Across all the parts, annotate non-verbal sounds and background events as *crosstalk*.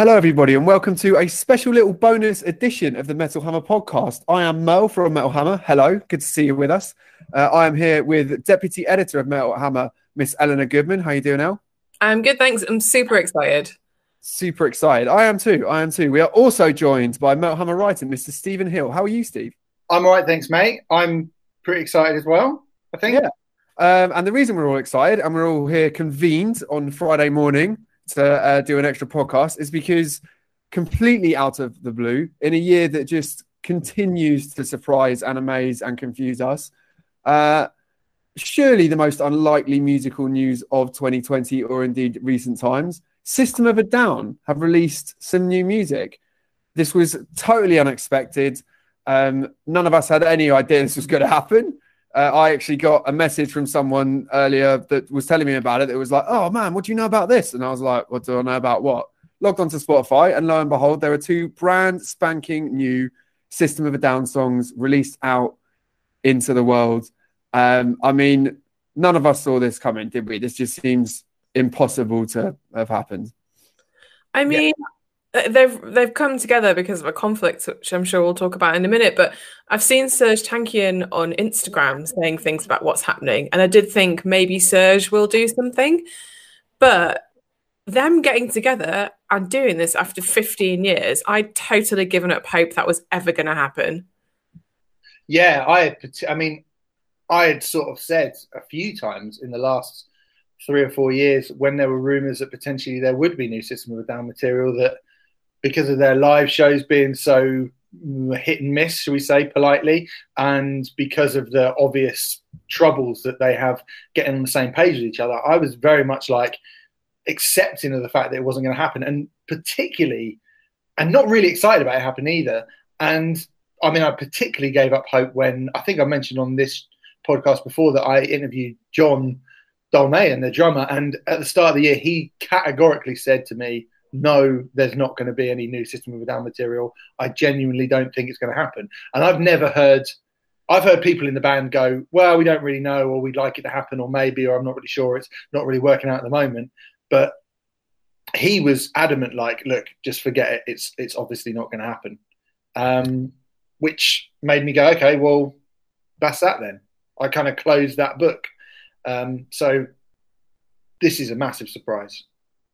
Hello, everybody, and welcome to a special little bonus edition of the Metal Hammer podcast. I am Merl from Metal Hammer. Hello, good to see you with us. Uh, I am here with Deputy Editor of Metal Hammer, Miss Eleanor Goodman. How are you doing, El? I'm good, thanks. I'm super excited. Super excited. I am too. I am too. We are also joined by Metal Hammer writer, Mr. Stephen Hill. How are you, Steve? I'm all right, thanks, mate. I'm pretty excited as well. I think. Yeah. Um, and the reason we're all excited and we're all here convened on Friday morning to uh, do an extra podcast is because completely out of the blue in a year that just continues to surprise and amaze and confuse us. Uh, surely the most unlikely musical news of 2020 or indeed recent times. System of a Down have released some new music. This was totally unexpected. Um, none of us had any idea this was going to happen uh, I actually got a message from someone earlier that was telling me about it. It was like, "Oh man, what do you know about this?" And I was like, "What do I know about what?" Logged onto Spotify, and lo and behold, there are two brand spanking new System of a Down songs released out into the world. Um, I mean, none of us saw this coming, did we? This just seems impossible to have happened. I mean, yeah. Uh, they've they've come together because of a conflict, which I'm sure we'll talk about in a minute. But I've seen Serj Tankian on Instagram saying things about what's happening, and I did think maybe Serge will do something, but them getting together and doing this after 15 years, I'd totally given up hope that was ever going to happen. Yeah, I I mean, I had sort of said a few times in the last three or four years when there were rumours that potentially there would be new System of Down material that because of their live shows being so hit and miss, shall we say politely, and because of the obvious troubles that they have getting on the same page with each other, I was very much like accepting of the fact that it wasn't going to happen, and particularly, and not really excited about it happening either. And I mean, I particularly gave up hope when I think I mentioned on this podcast before that I interviewed John Dolmayan, the drummer, and at the start of the year, he categorically said to me, no, there's not going to be any new System of a Down material. I genuinely don't think it's going to happen. And I've never heard, I've heard people in the band go, well, we don't really know, or we'd like it to happen, or maybe, or I'm not really sure. It's not really working out at the moment. But he was adamant, like, look, just forget it. It's it's obviously not going to happen. Um, which made me go, okay, well, that's that then. I kind of closed that book. Um, so this is a massive surprise.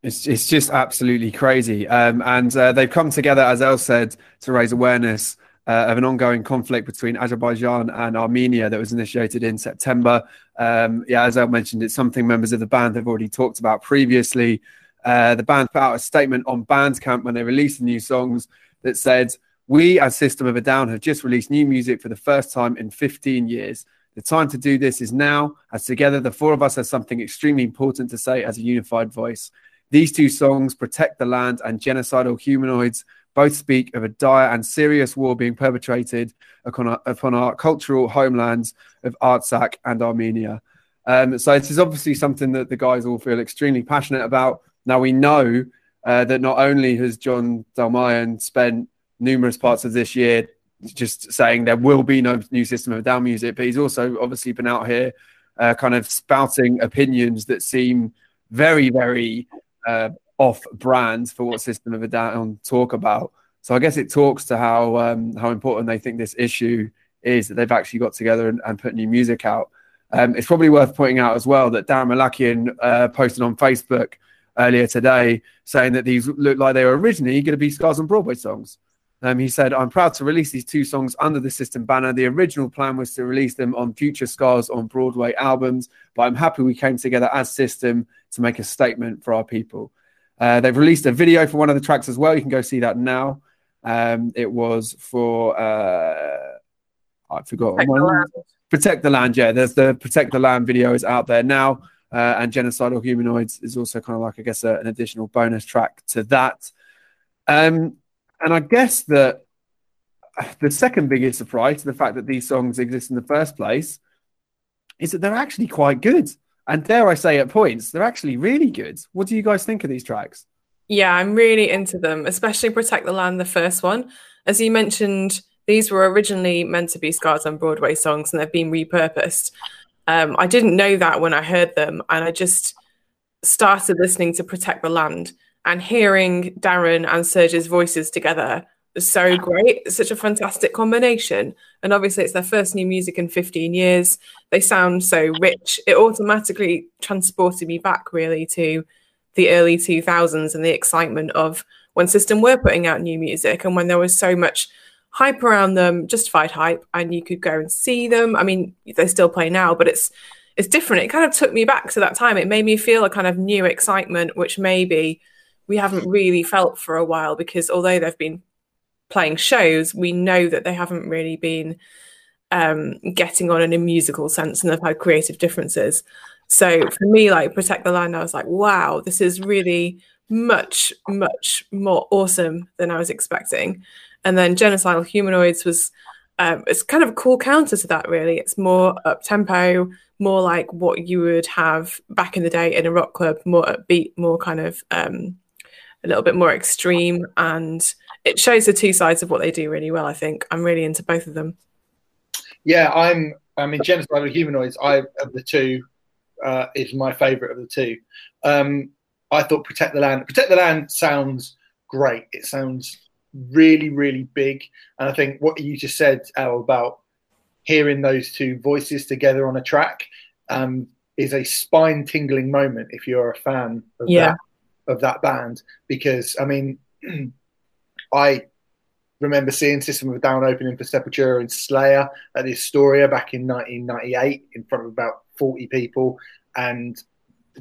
It's it's just absolutely crazy. Um, and uh, they've come together, as El said, to raise awareness uh, of an ongoing conflict between Azerbaijan and Armenia that was initiated in September. Um, yeah, as El mentioned, it's something members of the band have already talked about previously. Uh, the band put out a statement on Bandcamp when they released the new songs that said, "We, as System of a Down, have just released new music for the first time in 15 years." The time to do this is now, as together the four of us have something extremely important to say as a unified voice. These two songs, Protect the Land and Genocidal Humanoids, both speak of a dire and serious war being perpetrated upon our, upon our cultural homelands of Artsakh and Armenia. Um, so this is obviously something that the guys all feel extremely passionate about. Now we know uh, that not only has John Dolmayan spent numerous parts of this year just saying there will be no new system of down music, but he's also obviously been out here uh, kind of spouting opinions that seem very, very uh, off brand for what System of a Down talk about. So I guess it talks to how um, how important they think this issue is that they've actually got together and, and put new music out. Um, it's probably worth pointing out as well that Daron Malakian uh, posted on Facebook earlier today saying that these look like they were originally going to be Scars on Broadway songs. Um, he said, I'm proud to release these two songs under the system banner. The original plan was to release them on future Scars on Broadway albums, but I'm happy we came together as System to make a statement for our people. Uh, they've released a video for one of the tracks as well. You can go see that now. Um, it was for, uh, I forgot. Protect the, Protect the Land. Yeah, there's the Protect the Land video is out there now. Uh, and Genocidal Humanoids is also kind of like, I guess, a, an additional bonus track to that. Um, and I guess that the second biggest surprise to the fact that these songs exist in the first place is that they're actually quite good. And dare I say, at points, they're actually really good. What do you guys think of these tracks? Yeah, I'm really into them, especially Protect the Land, the first one. As you mentioned, these were originally meant to be Scars on Broadway songs and they've been repurposed. Um, I didn't know that when I heard them, and I just started listening to Protect the Land and hearing Daron and Serj's voices together was so great. It's such a fantastic combination. And obviously, it's their first new music in 15 years. They sound so rich. It automatically transported me back really to the early 2000s and the excitement of when System were putting out new music and when there was so much hype around them, justified hype, and you could go and see them. I mean, they still play now, but it's it's different. It kind of took me back to that time. It made me feel a kind of new excitement, which maybe we haven't really felt for a while because although they've been playing shows, we know that they haven't really been um, getting on in a musical sense and they've had creative differences. So for me, like Protect the Land, I was like, wow, this is really much, much more awesome than I was expecting. And then Genocidal Humanoids was um, it's kind of a cool counter to that, really. It's more up tempo, more like what you would have back in the day in a rock club, more upbeat, more kind of um, a little bit more extreme. And it shows the two sides of what they do really well, I think. I'm really into both of them. Yeah, I'm, I mean, Genocidal Humanoids, I, of the two, uh, is my favourite of the two. Um, I thought Protect the Land, Protect the Land sounds great. It sounds really, really big. And I think what you just said, El, about hearing those two voices together on a track um, is a spine tingling moment if you're a fan of yeah. that of that band. Because I mean, *clears throat* I remember seeing System of a Down opening for Sepultura and Slayer at the Astoria back in 1998 in front of about 40 people, and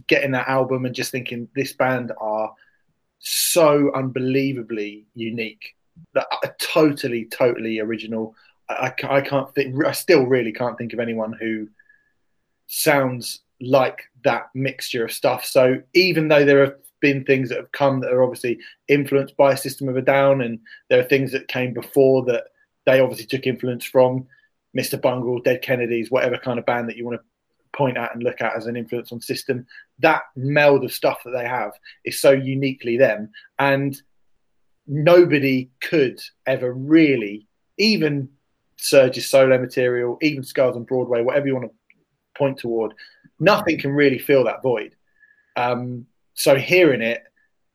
getting that album and just thinking this band are so unbelievably unique, that uh, totally, totally original. I, I can't think. I still really can't think of anyone who sounds like that mixture of stuff. So even though there have been things that have come that are obviously influenced by System of a Down, and there are things that came before that they obviously took influence from Mr. Bungle, Dead Kennedys, whatever kind of band that you want to point at and look at as an influence on system. That meld of stuff that they have is so uniquely them, and nobody could ever really, even Serj's solo material, even Scars on Broadway, whatever you want to point toward, nothing can really fill that void. Um, so hearing it,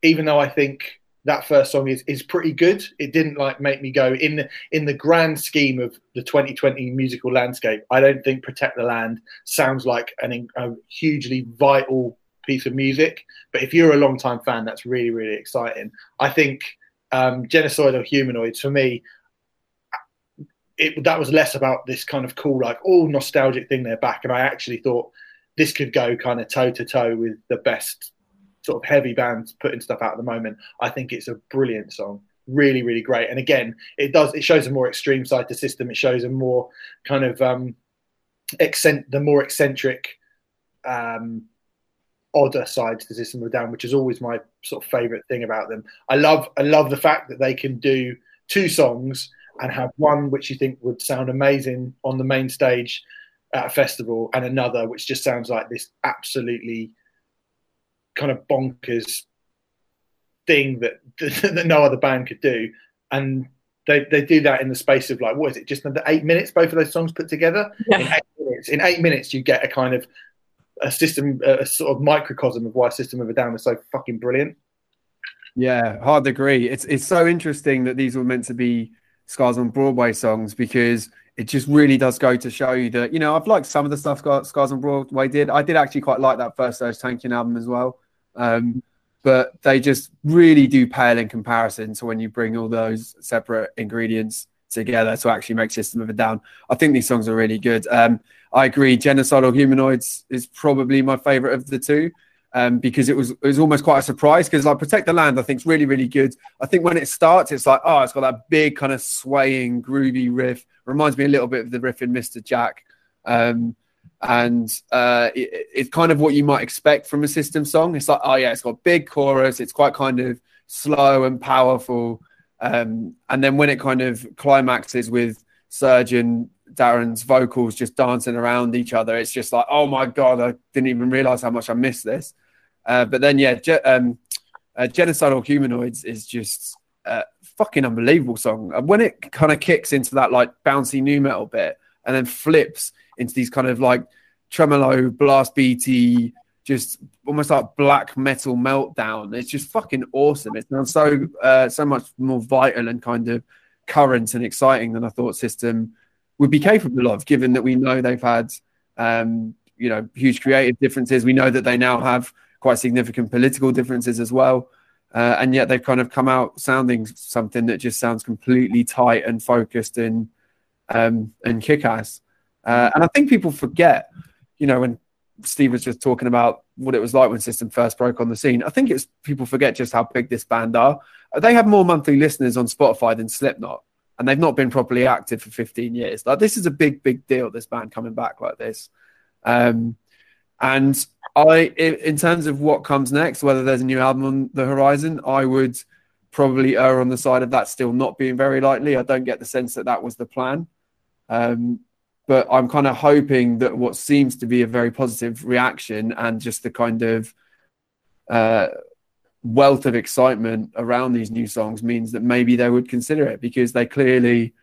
even though I think that first song is is pretty good. It didn't like make me go in the in the grand scheme of the 2020 musical landscape. I don't think "Protect the Land" sounds like an, a hugely vital piece of music. But if you're a long time fan, that's really really exciting. I think um, "Genocidal Humanoids" for me. It, that was less about this kind of cool, like all nostalgic thing they're back, and I actually thought this could go kind of toe to toe with the best sort of heavy bands putting stuff out at the moment. I think it's a brilliant song, really, really great. And again, it does it shows a more extreme side to system. It shows a more kind of um, accent, the more eccentric, um, odder side to the system of down, which is always my sort of favorite thing about them. I love I love the fact that they can do two songs and have one which you think would sound amazing on the main stage at a festival and another which just sounds like this absolutely kind of bonkers thing that *laughs* that no other band could do, and they they do that in the space of like what is it? Just under eight minutes, both of those songs put together. Yeah. In eight minutes, in eight minutes, you get a kind of a system, a sort of microcosm of why System of a Down is so fucking brilliant. Yeah, hard to agree. It's it's so interesting that these were meant to be Scars on Broadway songs because it just really does go to show you that you know I've liked some of the stuff Scars on Broadway did. I did actually quite like that first Serj Tankian album as well, um, but they just really do pale in comparison to when you bring all those separate ingredients together to actually make System of a Down. I think these songs are really good. Um, I agree. Genocidal Humanoids is probably my favorite of the two. Um, because it was it was almost quite a surprise because like Protect the Land I think is really really good. I think when it starts it's like oh it's got that big kind of swaying groovy riff Reminds me a little bit of the riff in Mr. Jack. Um, and uh, it, it's kind of what you might expect from a system song. It's like, oh yeah, it's got big chorus. It's quite kind of slow and powerful. Um, and then when it kind of climaxes with and Daron's vocals just dancing around each other, it's just like, oh my god, I didn't even realize how much I missed this. Uh, but then yeah, ge- um, uh, genocidal humanoids is just uh, fucking unbelievable song. And when it kind of kicks into that like bouncy nu metal bit and then flips into these kind of like tremolo, blast beaty, just almost like black metal meltdown. It's just fucking awesome. It sounds so uh, so much more vital and kind of current and exciting than I thought System would be capable of, given that we know they've had um, you know huge creative differences. We know that they now have quite significant political differences as well. Uh, and yet they've kind of come out sounding something that just sounds completely tight and focused and um, and kick-ass. Uh, and I think people forget, you know, when Steve was just talking about what it was like when System first broke on the scene. I think it's people forget just how big this band are. They have more monthly listeners on Spotify than Slipknot, and they've not been properly active for 15 years. Like this is a big, big deal. This band coming back like this, um, and I, in terms of what comes next, whether there's a new album on the horizon, I would probably err on the side of that still not being very likely. I don't get the sense that that was the plan. Um, but I'm kind of hoping that what seems to be a very positive reaction and just the kind of uh, wealth of excitement around these new songs means that maybe they would consider it because they clearly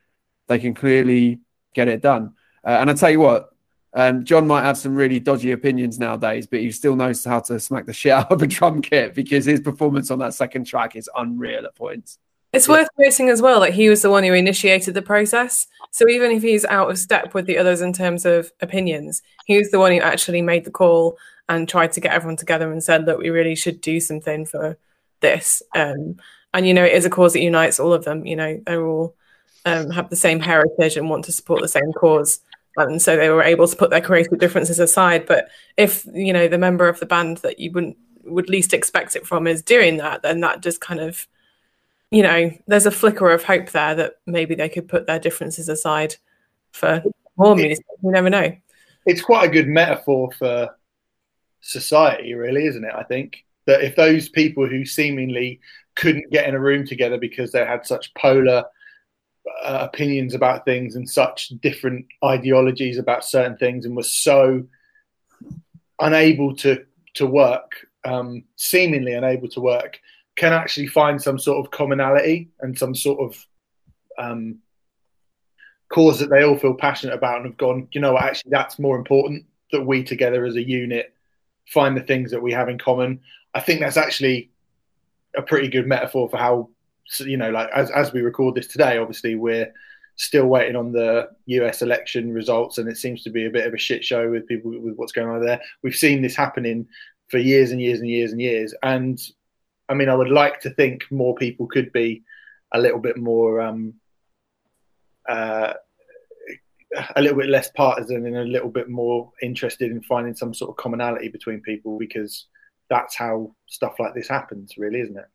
they can clearly get it done. Uh, and I tell you what, um, John might have some really dodgy opinions nowadays, but he still knows how to smack the *laughs* shit out of a drum kit because his performance on that second track is unreal at points. It's worth noting as well that he was the one who initiated the process. So even if he's out of step with the others in terms of opinions, he was the one who actually made the call and tried to get everyone together and said, "Look, we really should do something for this." Um, and you know, it is a cause that unites all of them. You know, they all um, have the same heritage and want to support the same cause, and so they were able to put their creative differences aside. But if you know the member of the band that you wouldn't would least expect it from is doing that, then that just kind of you know, there's a flicker of hope there that maybe they could put their differences aside for more music. You never know. It's quite a good metaphor for society, really, isn't it? I think that if those people who seemingly couldn't get in a room together because they had such polar uh, opinions about things and such different ideologies about certain things and were so unable to to work, um, seemingly unable to work, can actually find some sort of commonality and some sort of um, cause that they all feel passionate about and have gone, you know actually, that's more important that we together as a unit find the things that we have in common. I think that's actually a pretty good metaphor for how, you know, like as, as we record this today, obviously, we're still waiting on the US election results, and it seems to be a bit of a shit show with people with what's going on there. We've seen this happening for years and years and years and years, and I mean, I would like to think more people could be a little bit more, um, uh, a little bit less partisan and a little bit more interested in finding some sort of commonality between people because that's how stuff like this happens, really, isn't it?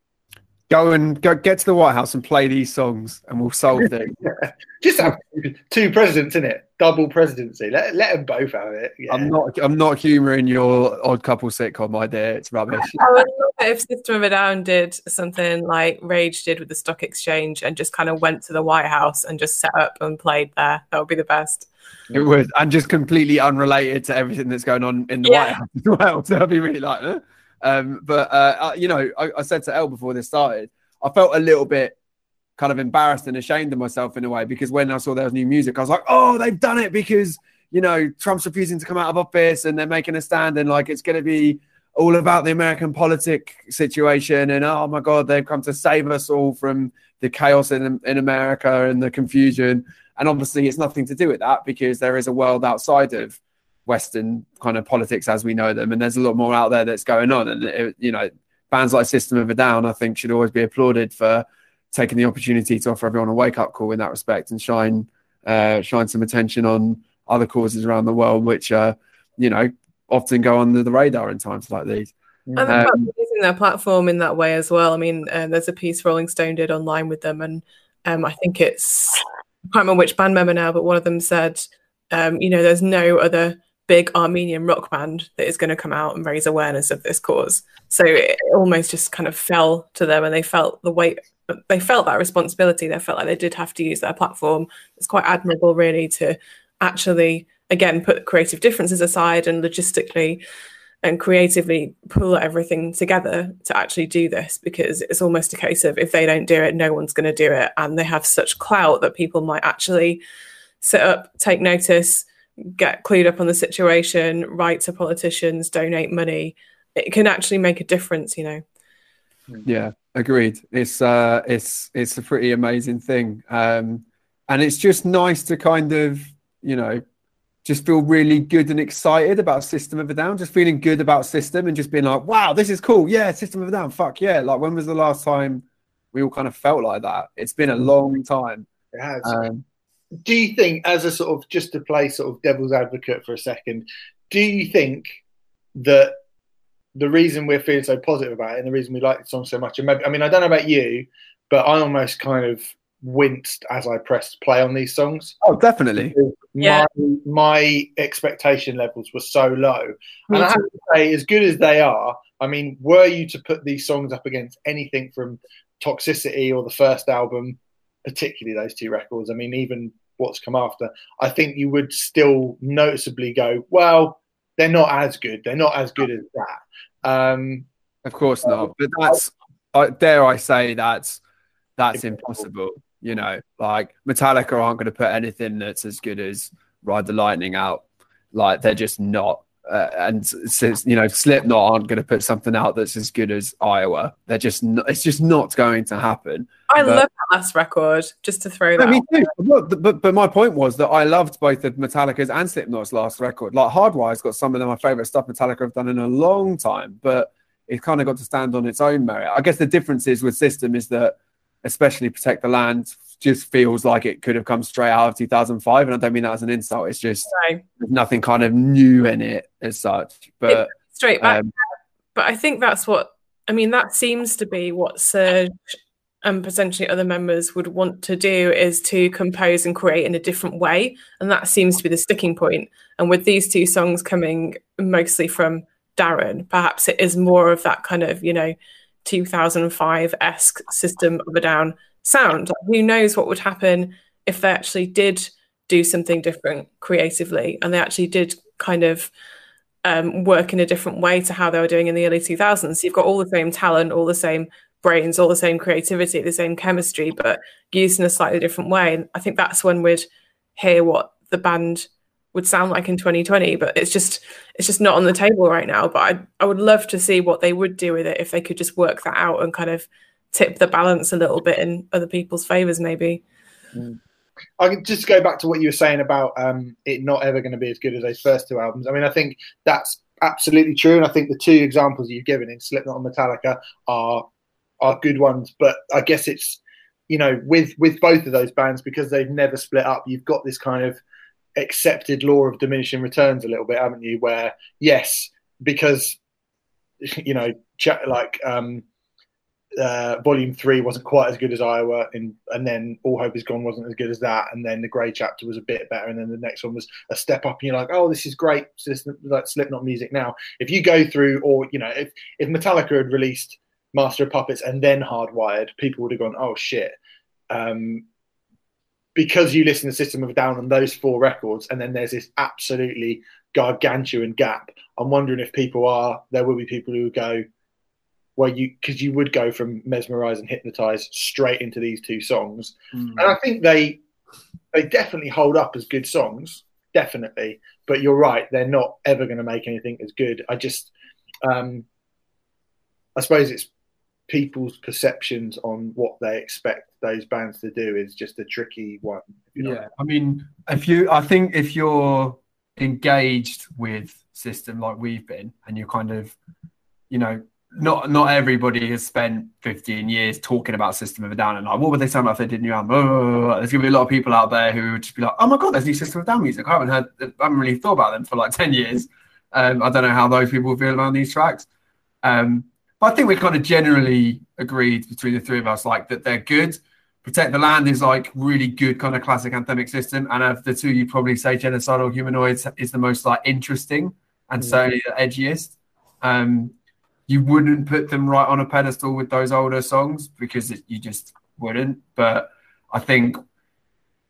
Go and go get to the White House and play these songs, and we'll solve it. yeah. *laughs* Just have two presidents in it, double presidency. Let let them both have it. Yeah. I'm not. I'm not humouring your odd couple sitcom idea. It's rubbish. I would love it if System of a Down did something like Rage did with the stock exchange, and just kind of went to the White House and just set up and played there. That would be the best. It would, and just completely unrelated to everything that's going on in the yeah. White House as well. *laughs* So I'd be really like, huh? Um, but uh, you know, I, I, said to El before this started, I felt a little bit kind of embarrassed and ashamed of myself in a way because when I saw there was new music, I was like, oh, they've done it because you know Trump's refusing to come out of office and they're making a stand and like it's going to be all about the American politic situation and oh my god, they've come to save us all from the chaos in in America and the confusion. And obviously, it's nothing to do with that because there is a world outside of Western kind of politics as we know them, and there's a lot more out there that's going on. And it, you know, bands like System of a Down, I think, should always be applauded for taking the opportunity to offer everyone a wake up call in that respect and shine uh, shine some attention on other causes around the world, which uh, you know often go under the radar in times like these. And um, using their platform in that way as well. I mean, uh, there's a piece Rolling Stone did online with them, and um, I think it's I can't remember which band member now, but one of them said, um, you know, there's no other big Armenian rock band that is going to come out and raise awareness of this cause. So it almost just kind of fell to them, and they felt the weight. They felt that responsibility. They felt like they did have to use their platform. It's quite admirable, really, to actually again put creative differences aside and logistically and creatively pull everything together to actually do this because it's almost a case of if they don't do it, no one's going to do it. And they have such clout that people might actually sit up, take notice, get clued up on the situation, write to politicians, donate money, it can actually make a difference, you know. Yeah, agreed. It's uh it's it's a pretty amazing thing. Um and it's just nice to kind of, you know, just feel really good and excited about System of a Down, just feeling good about System and just being like, wow, this is cool. Yeah, System of a Down. Fuck yeah. Like, when was the last time we all kind of felt like that? It's been a mm. long time. It has. Um, do you think, as a sort of just to play sort of devil's advocate for a second, do you think that the reason we're feeling so positive about it and the reason we like the song so much, and maybe, I mean, I don't know about you, but I almost kind of winced as I pressed play on these songs. Oh, definitely. Yeah. My, my expectation levels were so low. Me and I have to say, as good as they are, I mean, were you to put these songs up against anything from Toxicity or the first album, particularly those two records, I mean, even what's come after, I think you would still noticeably go, well, they're not as good. They're not as good as that. Um, of course not. But that's, uh, dare I say, that's that's impossible. You know, like Metallica aren't going to put anything that's as good as Ride the Lightning out. Like they're just not. Uh, and since you know Slipknot aren't going to put something out that's as good as Iowa, they're just not, it's just not going to happen. I but, love that last record. Just to throw that. Me too. But, but, but my point was that I loved both of Metallica's and Slipknot's last record. Like Hardwire's got some of my favorite stuff Metallica have done in a long time, but it kind of got to stand on its own merit. I guess the difference is with System is that especially Protect the Land, just feels like it could have come straight out of 2005. And I don't mean that as an insult. It's just no. there's nothing kind of new in it as such. But straight back. Um, but I think that's what I mean. That seems to be what Serj and potentially other members would want to do is to compose and create in a different way, and that seems to be the sticking point. And with these two songs coming mostly from Daron, perhaps it is more of that kind of you know 2005 esque System of a Down sound. Like, who knows what would happen if they actually did do something different creatively and they actually did kind of um, work in a different way to how they were doing in the early 2000s. You've got all the same talent, all the same brains, all the same creativity, the same chemistry, but used in a slightly different way. And I think that's when we'd hear what the band would sound like in 2020 but it's just it's just not on the table right now but I, I would love to see what they would do with it if they could just work that out and kind of tip the balance a little bit in other people's favors maybe mm. I can just go back to what you were saying about um, it not ever going to be as good as those first two albums. I mean, I think that's absolutely true, and I think the two examples you've given in Slipknot and Metallica are are good ones. But I guess it's you know with with both of those bands because they've never split up, you've got this kind of accepted law of diminishing returns a little bit, haven't you? Where yes, because *laughs* you know, like um, uh, Volume Three wasn't quite as good as Iowa, and and then All Hope Is Gone wasn't as good as that, and then the Gray Chapter was a bit better, and then the next one was a step up, and you're like, oh, this is great, this is like Slipknot music now. If you go through, or you know, if if Metallica had released Master of Puppets and then Hardwired, people would have gone, oh shit. Um, because you listen to System of a Down on those four records, and then there's this absolutely gargantuan gap. I'm wondering if people are there will be people who go, well, you because you would go from Mezmerize and hypnotize straight into these two songs, mm. and I think they they definitely hold up as good songs, definitely. But you're right, they're not ever going to make anything as good. I just, um, I suppose it's people's perceptions on what they expect those bands to do is just a tricky one. You know? Yeah, I mean, if you, I think if you're engaged with system like we've been, and you're kind of, you know, not not everybody has spent 15 years talking about System of a Down and like, what would they sound like if they did new album? Oh, there's gonna be a lot of people out there who would just be like, oh my god, there's new System of a Down music. I haven't heard, I haven't really thought about them for like 10 years. Um, I don't know how those people feel about these tracks. Um, but I think we kind of generally agreed between the three of us, like that they're good. Protect the Land is like really good kind of classic anthemic system, and of the two, you'd probably say Genocidal Humanoids is the most like interesting and mm. certainly the edgiest. Um, you wouldn't put them right on a pedestal with those older songs because it, you just wouldn't. But I think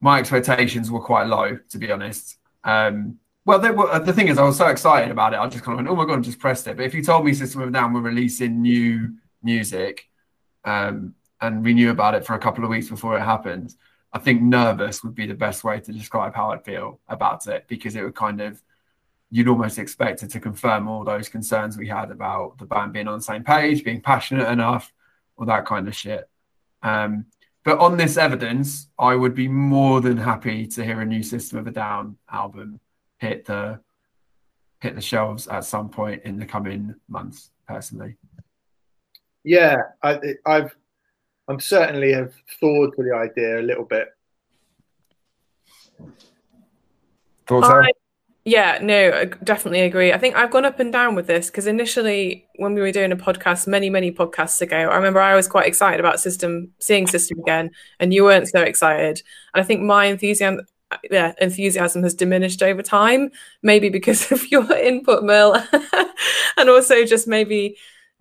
my expectations were quite low, to be honest. Um, well, were, the thing is, I was so excited about it. I just kind of went, "Oh my god!" and just pressed it. But if you told me System of a Down were releasing new music, um, and we knew about it for a couple of weeks before it happened, I think nervous would be the best way to describe how I'd feel about it because it would kind of you'd almost expect it to confirm all those concerns we had about the band being on the same page, being passionate enough, all that kind of shit. Um, but on this evidence, I would be more than happy to hear a new System of a Down album hit the hit the shelves at some point in the coming months. Personally, yeah, I, I've I'm certainly have thawed for the idea a little bit. Thoughts? I, yeah, no, I definitely agree. I think I've gone up and down with this because initially, when we were doing a podcast many, many podcasts ago, I remember I was quite excited about System, seeing System again, and you weren't so excited. And I think my enthusiasm, yeah, enthusiasm has diminished over time, maybe because *laughs* of your input, Merl, *laughs* and also just maybe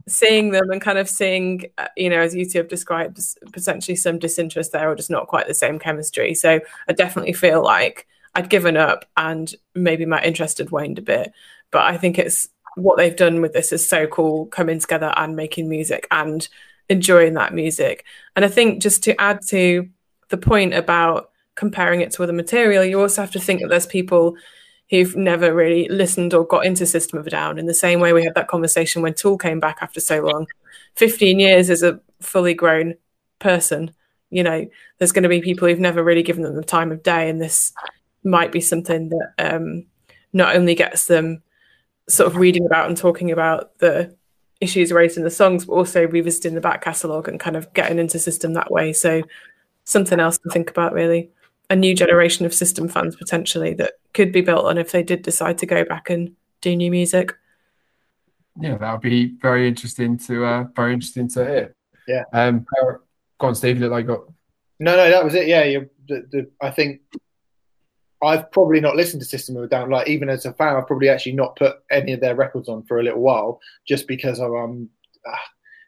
seeing them and kind of seeing, uh, you know, as you two have described, potentially some disinterest there or just not quite the same chemistry. So I definitely feel like I'd given up and maybe my interest had waned a bit. But I think it's what they've done with this is so cool coming together and making music and enjoying that music. And I think just to add to the point about comparing it to other material, you also have to think that there's people who've never really listened or got into System of a Down in the same way we had that conversation when Tool came back after so long. 15 years as a fully grown person, you know, there's going to be people who've never really given them the time of day, and this might be something that um, not only gets them sort of reading about and talking about the issues raised in the songs, but also revisiting the back catalogue and kind of getting into system that way. So something else to think about, really. A new generation of system fans potentially that could be built on if they did decide to go back and do new music. Yeah, that would be very interesting to uh, very interesting to hear. Yeah. Um, go on, Steve. Look like got. No, no, that was it. Yeah, you, the, the, I think I've probably not listened to System of a Down. Like even as a fan, I've probably actually not put any of their records on for a little while, just because um, uh,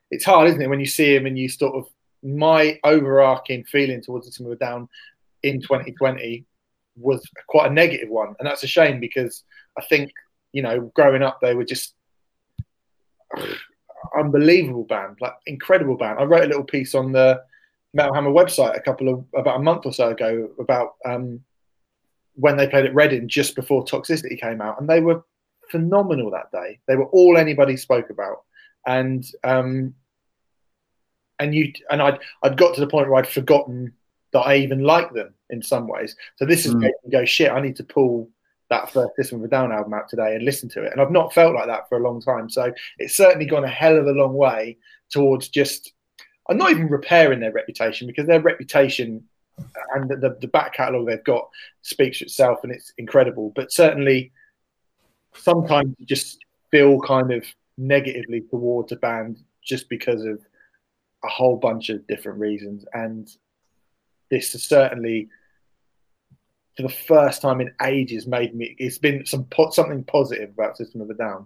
it's hard, isn't it, when you see them and you sort of my overarching feeling towards System of a Down in 2020 was quite a negative one, and that's a shame because I think you know growing up they were just unbelievable band, like incredible band. I wrote a little piece on the Metal Hammer website a couple of about a month or so ago about um, when they played at Reading just before Toxicity came out, and they were phenomenal that day. They were all anybody spoke about, and um, and you and I'd I'd got to the point where I'd forgotten that I even liked them in some ways. So this is mm. making go shit. I need to pull that first System of a Down album out today and listen to it, and I've not felt like that for a long time. So it's certainly gone a hell of a long way towards just. I'm not even repairing their reputation because their reputation and the, the back catalogue they've got speaks for itself and it's incredible. But certainly, sometimes you just feel kind of negatively towards a band just because of a whole bunch of different reasons. And this has certainly, for the first time in ages, made me. It's been some something positive about System of a Down.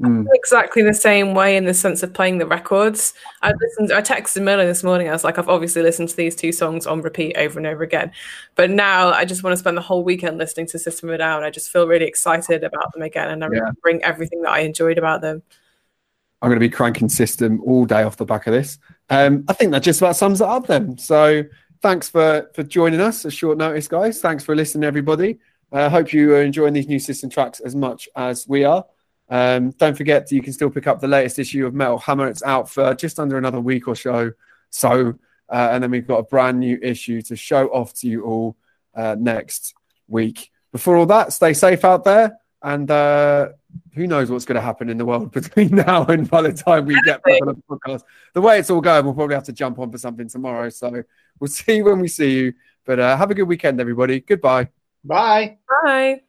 Mm. exactly the same way in the sense of playing the records. I listened. I texted Merlin this morning. I was like, I've obviously listened to these two songs on repeat over and over again, but now I just want to spend the whole weekend listening to System of a Down. I just feel really excited about them again, and I'm yeah. bring everything that I enjoyed about them. I'm going to be cranking System all day off the back of this. Um, I think that just about sums it up then. So thanks for for joining us at short notice, guys. Thanks for listening, everybody. I uh, hope you are enjoying these new System tracks as much as we are. Um, don't forget you can still pick up the latest issue of Metal Hammer. It's out for just under another week or so. So, uh, and then we've got a brand new issue to show off to you all uh, next week. Before all that, stay safe out there. And uh, who knows what's going to happen in the world *laughs* between now and by the time we get back on the podcast. The way it's all going, we'll probably have to jump on for something tomorrow. So we'll *laughs* see when we see you. But uh, have a good weekend, everybody. Goodbye. Bye. Bye.